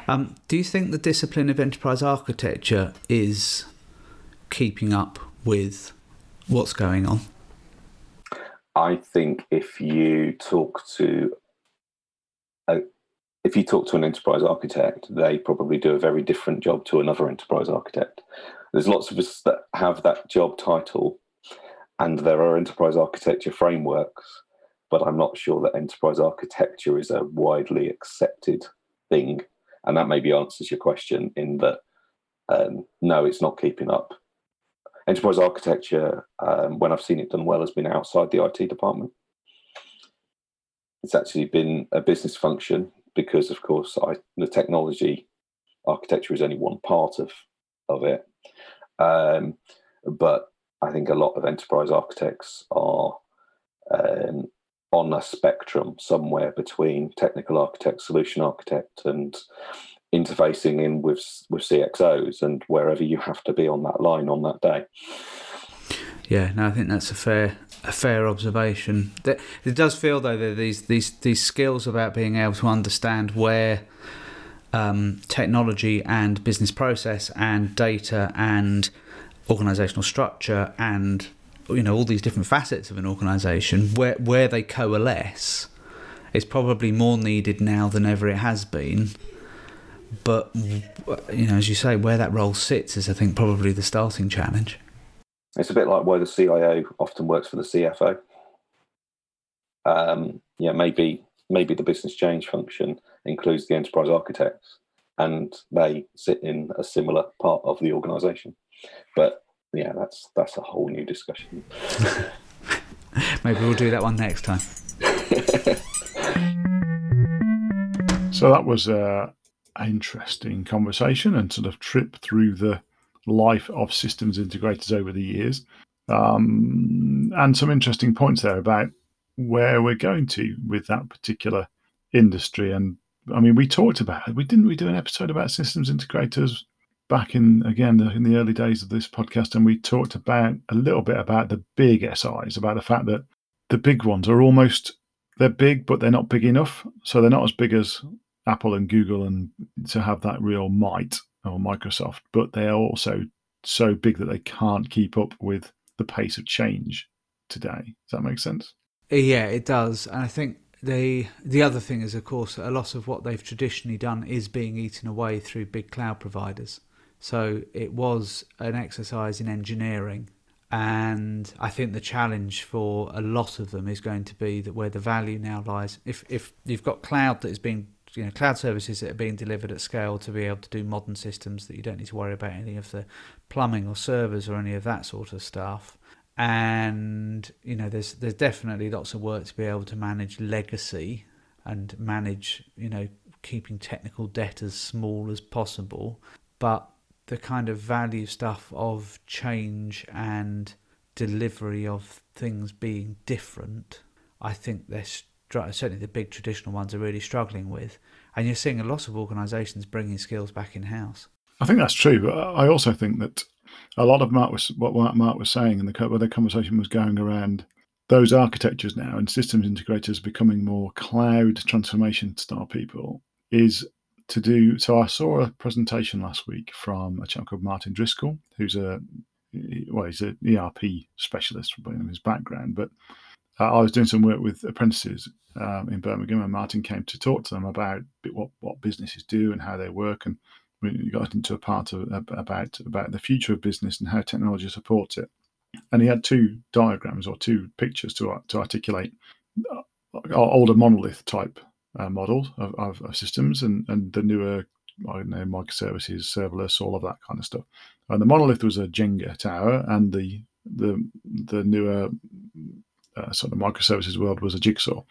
Um, do you think the discipline of enterprise architecture is keeping up with what's going on? I think if you talk to a, if you talk to an enterprise architect, they probably do a very different job to another enterprise architect. There's lots of us that have that job title, and there are enterprise architecture frameworks, but I'm not sure that enterprise architecture is a widely accepted thing. And that maybe answers your question in that um, no, it's not keeping up. Enterprise architecture, um, when I've seen it done well, has been outside the IT department. It's actually been a business function because, of course, I, the technology architecture is only one part of of it. Um, but I think a lot of enterprise architects are um, on a spectrum somewhere between technical architect, solution architect, and interfacing in with with CXOs and wherever you have to be on that line on that day. Yeah, no, I think that's a fair a fair observation. It does feel though that these these these skills about being able to understand where um, technology and business process and data and organizational structure and you know all these different facets of an organization where where they coalesce is probably more needed now than ever it has been. But you know as you say where that role sits is i think probably the starting challenge. It's a bit like where the cio often works for the cfo um, yeah maybe maybe the business change function includes the enterprise architects and they sit in a similar part of the organization but yeah, that's that's a whole new discussion. Maybe we'll do that one next time. so that was uh, an interesting conversation and sort of trip through the life of systems integrators over the years, um, and some interesting points there about where we're going to with that particular industry. And I mean, we talked about it. We didn't we do an episode about systems integrators back in again in the early days of this podcast, and we talked about a little bit about the big SIs, about the fact that the big ones are almost they're big, but they're not big enough. So they're not as big as Apple and Google, and to have that real might or Microsoft, but they are also so big that they can't keep up with the pace of change today. Does that make sense? Yeah, it does. And I think the the other thing is, of course, a lot of what they've traditionally done is being eaten away through big cloud providers. So it was an exercise in engineering. And I think the challenge for a lot of them is going to be that where the value now lies. If if you've got cloud that is being you know cloud services that are being delivered at scale to be able to do modern systems that you don't need to worry about any of the plumbing or servers or any of that sort of stuff and you know there's there's definitely lots of work to be able to manage legacy and manage you know keeping technical debt as small as possible but the kind of value stuff of change and delivery of things being different i think they're certainly the big traditional ones are really struggling with. And you're seeing a lot of organisations bringing skills back in house. I think that's true, but I also think that a lot of Mark was what Mark was saying, and the where the conversation was going around those architectures now and systems integrators becoming more cloud transformation style people is to do. So I saw a presentation last week from a chap called Martin Driscoll, who's a well, he's an ERP specialist from his background, but uh, I was doing some work with apprentices um, in Birmingham, and Martin came to talk to them about what what businesses do and how they work, and we got into a part of about about the future of business and how technology supports it. And he had two diagrams or two pictures to to articulate uh, older monolith type uh, models of, of, of, systems and, and the newer I don't know microservices, serverless, all of that kind of stuff. And the monolith was a Jenga tower, and the the the newer uh, sort of microservices world was a jigsaw.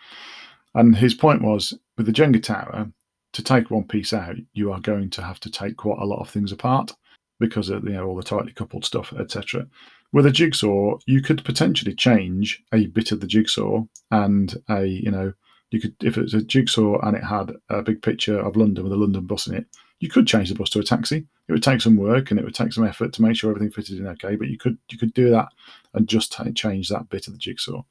And his point was with the Jenga tower, to take one piece out, you are going to have to take quite a lot of things apart because of you know all the tightly coupled stuff, etc. With a jigsaw, you could potentially change a bit of the jigsaw and a you know you could if it's a jigsaw and it had a big picture of London with a London bus in it, you could change the bus to a taxi. It would take some work and it would take some effort to make sure everything fitted in okay, but you could you could do that and just t- change that bit of the jigsaw.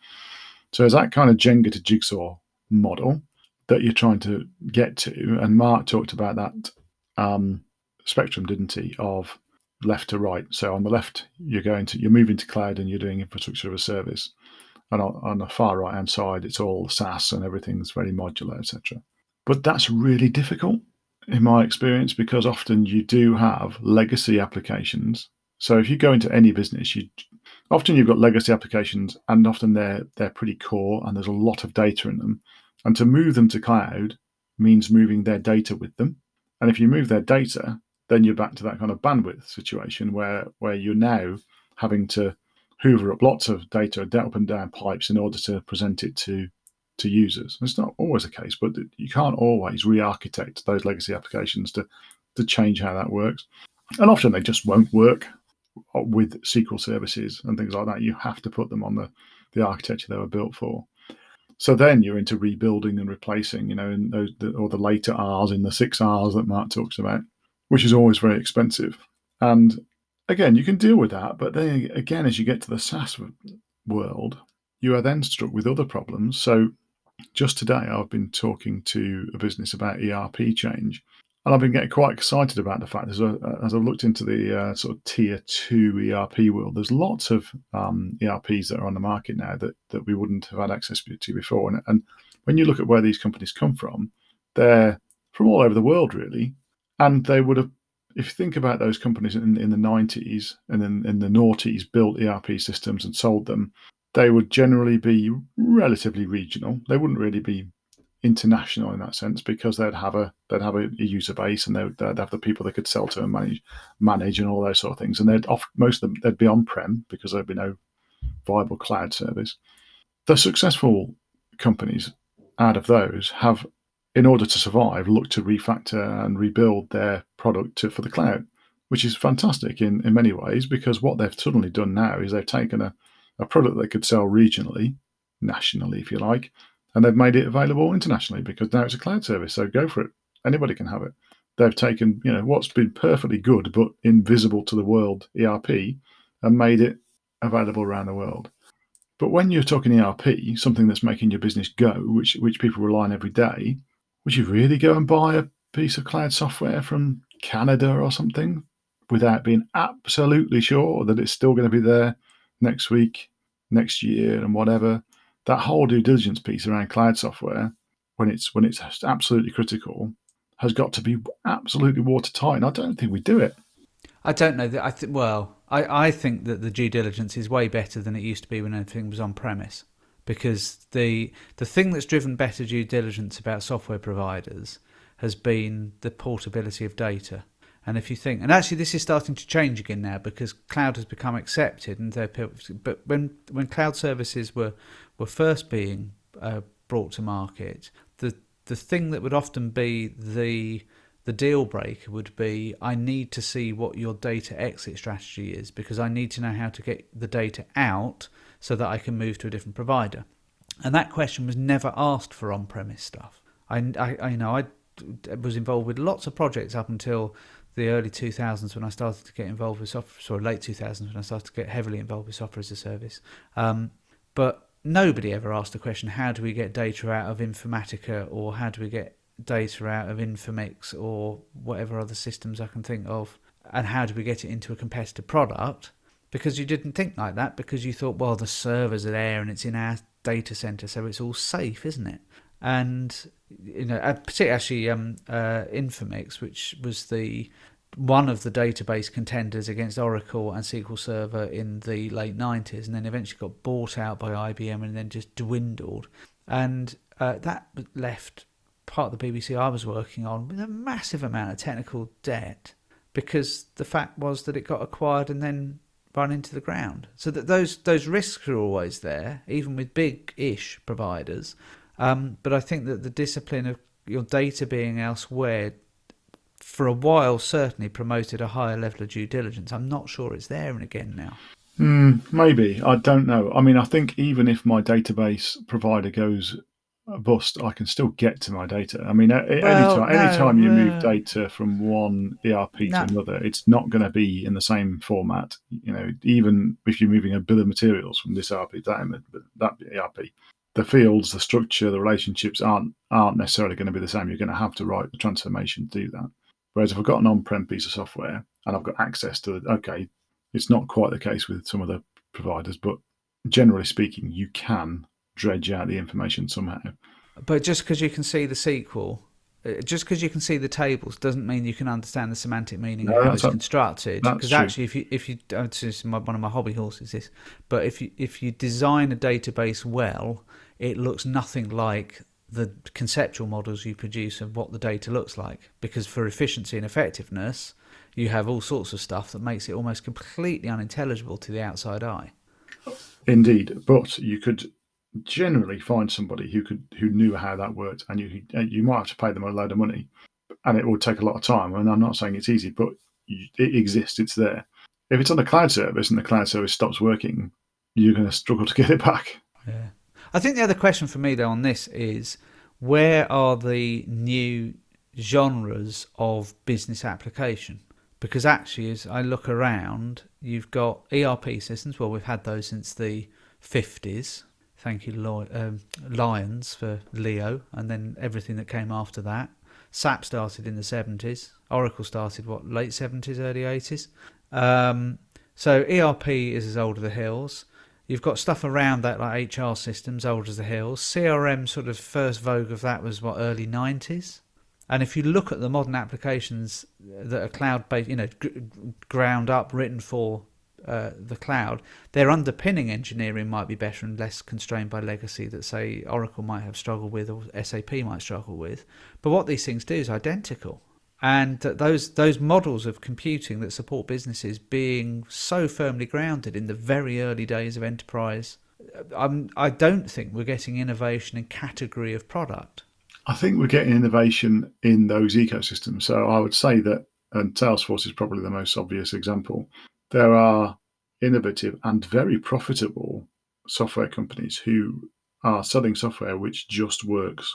So it's that kind of Jenga to jigsaw model that you're trying to get to. And Mark talked about that um, spectrum, didn't he, of left to right. So on the left, you're going to you're moving to cloud and you're doing infrastructure of a service, and on, on the far right hand side, it's all SaaS and everything's very modular, etc. But that's really difficult in my experience because often you do have legacy applications. So if you go into any business, you often you've got legacy applications, and often they're they're pretty core, and there's a lot of data in them. And to move them to cloud means moving their data with them. And if you move their data, then you're back to that kind of bandwidth situation where where you're now having to hoover up lots of data up and down pipes in order to present it to to users. It's not always the case, but you can't always re-architect those legacy applications to to change how that works. And often they just won't work uh, with SQL services and things like that. You have to put them on the the architecture they were built for. So then you're into rebuilding and replacing, you know, in those the, or the later R's in the six R's that Mark talks about, which is always very expensive. And again, you can deal with that, but then again, as you get to the SaaS world, you are then struck with other problems. So just today, I've been talking to a business about ERP change, and I've been getting quite excited about the fact as, I, as I've looked into the uh, sort of tier two ERP world, there's lots of um, ERPs that are on the market now that, that we wouldn't have had access to before. And, and when you look at where these companies come from, they're from all over the world, really. And they would have, if you think about those companies in, in the 90s and in, in the noughties, built ERP systems and sold them, they would generally be relatively regional. They wouldn't really be international in that sense because they'd have a they'd have a, a user base and they'd, they'd, have the people they could sell to and manage manage and all those sort of things. And they'd off most of them they'd be on prem because there'd be no viable cloud service. The successful companies out of those have in order to survive looked to refactor and rebuild their product to, for the cloud which is fantastic in, in many ways because what they've suddenly done now is they've taken a, a product they could sell regionally nationally if you like and they've made it available internationally because now it's a cloud service. So go for it. Anybody can have it. They've taken, you know, what's been perfectly good but invisible to the world ERP and made it available around the world. But when you're talking ERP, something that's making your business go, which which people rely on every day, would you really go and buy a piece of cloud software from Canada or something without being absolutely sure that it's still going to be there next week, next year, and whatever. That whole due diligence piece around cloud software, when it's when it's absolutely critical, has got to be absolutely watertight. And I don't think we do it. I don't know that. I think. Well, I, I think that the due diligence is way better than it used to be when everything was on premise. Because the the thing that's driven better due diligence about software providers has been the portability of data. And if you think, and actually this is starting to change again now because cloud has become accepted, and they're, but when when cloud services were were first being uh, brought to market, the the thing that would often be the the deal breaker would be I need to see what your data exit strategy is because I need to know how to get the data out so that I can move to a different provider. And that question was never asked for on-premise stuff. I, I, I you know I was involved with lots of projects up until the early 2000s when I started to get involved with software, sorry, late 2000s when I started to get heavily involved with software as a service. Um, but nobody ever asked the question, how do we get data out of Informatica or how do we get data out of Informix or whatever other systems I can think of, and how do we get it into a competitive product? Because you didn't think like that because you thought, well, the servers are there and it's in our data center, so it's all safe, isn't it? And you know, particularly actually um, uh, Informix, which was the one of the database contenders against Oracle and SQL Server in the late 90s, and then eventually got bought out by IBM and then just dwindled. And uh, that left part of the BBC I was working on with a massive amount of technical debt because the fact was that it got acquired and then run into the ground. So that those those risks are always there, even with big-ish providers. Um, but I think that the discipline of your data being elsewhere for a while certainly promoted a higher level of due diligence. I'm not sure it's there and again now. Mm, maybe I don't know. I mean, I think even if my database provider goes bust, I can still get to my data. I mean, well, anytime, no, anytime you move data from one ERP no. to another, it's not going to be in the same format. You know, even if you're moving a bill of materials from this ERP to that, that ERP, the fields, the structure, the relationships aren't aren't necessarily going to be the same. You're going to have to write the transformation to do that. Whereas if I've got an on-prem piece of software and I've got access to it, okay, it's not quite the case with some of the providers, but generally speaking, you can dredge out the information somehow. But just because you can see the SQL, uh, just because you can see the tables, doesn't mean you can understand the semantic meaning no, of how it's constructed. Because actually, if you if you oh, this is my, one of my hobby horses, this, but if you if you design a database well, it looks nothing like the conceptual models you produce of what the data looks like. Because for efficiency and effectiveness, you have all sorts of stuff that makes it almost completely unintelligible to the outside eye. Indeed, but you could generally find somebody who could who knew how that worked, and you you might have to pay them a load of money, and it would take a lot of time. And I'm not saying it's easy, but it exists. It's there. If it's on the cloud service and the cloud service stops working, you're going to struggle to get it back. Yeah. I think the other question for me though on this is where are the new genres of business application? Because actually, as I look around, you've got ERP systems. Well, we've had those since the 50s, Thank you, um, Lyons for Leo, and then everything that came after that. SAP started in the 70s. Oracle started, what, late 70s, early 80s? Um, so ERP is as old as the hills. You've got stuff around that like HR systems, old as the hills. CRM, sort of first vogue of that was what, early 90s? And if you look at the modern applications that are cloud based, you know, ground up, written for uh, the cloud, their underpinning engineering might be better and less constrained by legacy that, say, Oracle might have struggled with or SAP might struggle with. But what these things do is identical. And those those models of computing that support businesses being so firmly grounded in the very early days of enterprise, I'm, I don't think we're getting innovation in category of product. I think we're getting innovation in those ecosystems. So I would say that, and Salesforce is probably the most obvious example there are innovative and very profitable software companies who are selling software which just works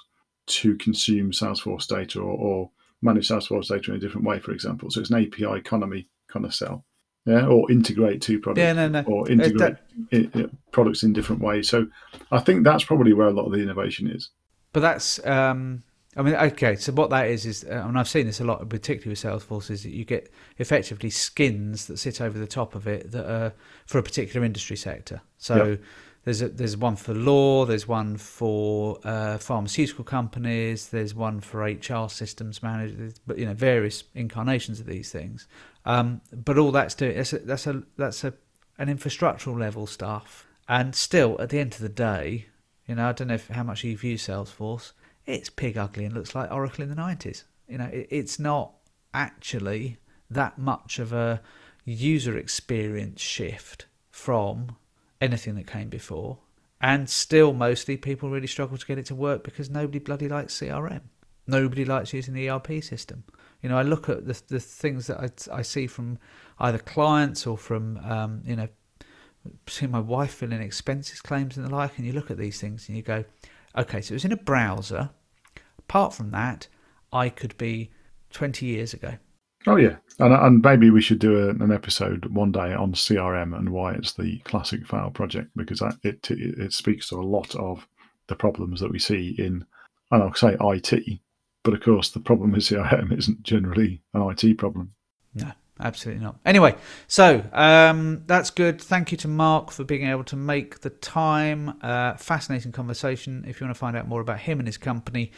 to consume Salesforce data or, or manage Salesforce data in a different way, for example. So it's an API economy kind of sell. Yeah, or integrate two products, yeah, no, no. or integrate that, products in different ways. So, I think that's probably where a lot of the innovation is. But that's um, I mean, okay. So what that is is, uh, and I've seen this a lot, particularly with Salesforce, is that you get effectively skins that sit over the top of it that are for a particular industry sector. So Yep. There's a, there's one for law, there's one for uh, pharmaceutical companies, there's one for HR systems managers, but you know various incarnations of these things. Um, but all that's doing that's a, that's a that's a an infrastructural level stuff, and still at the end of the day, you know, I don't know if, how much you view Salesforce. It's pig ugly and looks like Oracle in the nineties. You know, it, it's not actually that much of a user experience shift from anything that came before. And still, mostly people really struggle to get it to work because nobody bloody likes CRM. Nobody likes using the ERP system. You know, I look at the the things that I, I see from either clients or from um, you know, see my wife filling expenses claims and the like, and you look at these things and you go, okay, so it was in a browser. Apart from that, I could be 20 years ago. Oh yeah, and and maybe we should do a, an episode one day on CRM and why it's the classic fail project because that, it it speaks to a lot of the problems that we see in, and I'll say IT, but of course the problem with CRM isn't generally an IT problem. No, absolutely not. Anyway, so um, that's good. Thank you to Mark for being able to make the time. Uh, fascinating conversation. If you want to find out more about him and his company,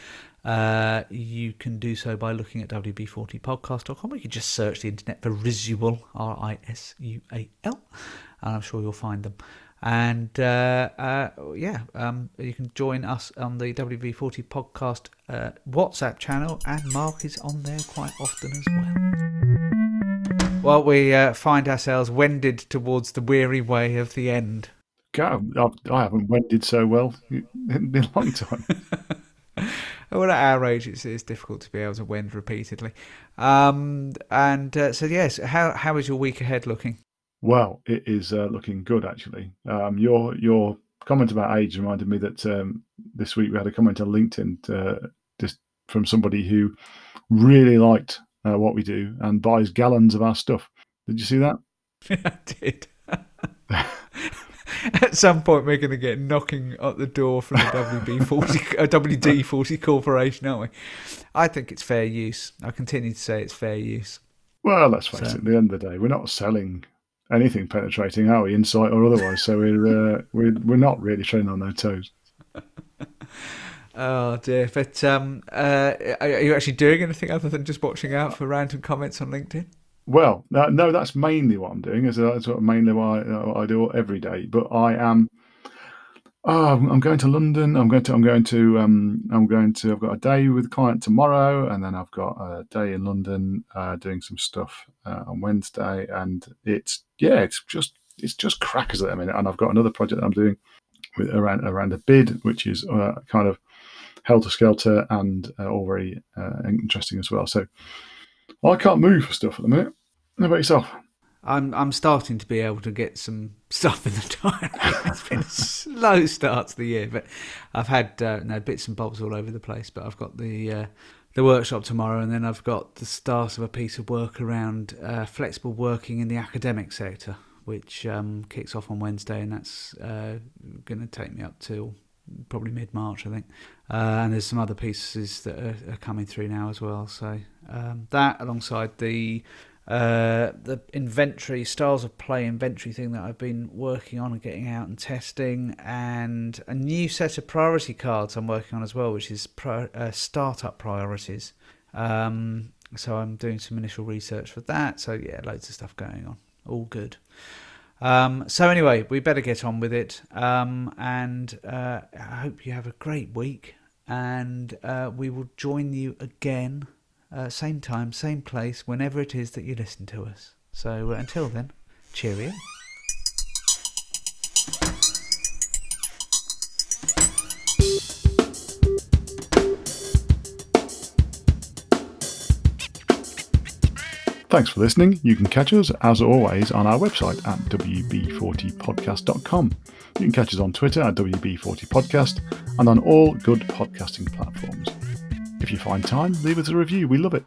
uh, you can do so by looking at wb40podcast.com. Or you can just search the internet for Risual, R I S U A L, and I'm sure you'll find them. And uh, uh, yeah, um, you can join us on the WB40 podcast uh, WhatsApp channel, and Mark is on there quite often as well. Well, we uh, find ourselves wended towards the weary way of the end. God, I've, I haven't wended so well in a long time. Well, at our age, it's, it's difficult to be able to wend repeatedly. Um, and uh, so, yes, how how is your week ahead looking? Well, it is uh, looking good actually. Um, your your comment about age reminded me that um, this week we had a comment on LinkedIn uh, just from somebody who really liked uh, what we do and buys gallons of our stuff. Did you see that? I did. At some point, we're going to get knocking at the door from the WB40, uh, WD40 Corporation, aren't we? I think it's fair use. I continue to say it's fair use. Well, let's face So- it. At the end of the day, we're not selling anything penetrating, are we? Insight or otherwise. So we're uh, we're we're not really treading on their toes. Oh dear! But um, uh, are you actually doing anything other than just watching out for random comments on LinkedIn? Well, no, that's mainly what I'm doing. Is that's what mainly what I, what I do every day. But I am. Oh, I'm going to London. I'm going to. I'm going to. Um, I'm going to. I've got a day with a client tomorrow, and then I've got a day in London uh, doing some stuff uh, on Wednesday. And it's yeah, it's just it's just crackers at the minute. And I've got another project I'm doing with around around a bid, which is uh, kind of helter skelter and uh, all very uh, interesting as well. So I can't move for stuff at the minute. How about yourself? I'm I'm starting to be able to get some stuff in the diary. it's been a slow start to the year, but I've had uh, no bits and bobs all over the place. But I've got the uh, the workshop tomorrow, and then I've got the start of a piece of work around uh, flexible working in the academic sector, which um, kicks off on Wednesday, and that's uh, going to take me up till probably mid March, I think. Uh, and there's some other pieces that are, are coming through now as well. So um, that, alongside the uh, the inventory styles of play inventory thing that I've been working on and getting out and testing, and a new set of priority cards I'm working on as well, which is pro, uh, startup priorities. Um, so I'm doing some initial research for that. So yeah, loads of stuff going on. All good. Um, so anyway, we better get on with it. Um, and uh, I hope you have a great week. And uh, we will join you again, uh, same time, same place, whenever it is that you listen to us. So uh, until then, cheerio. Thanks for listening. You can catch us, as always, on our website at wb40podcast.com. You can catch us on Twitter at wb40podcast and on all good podcasting platforms. If you find time, leave us a review. We love it.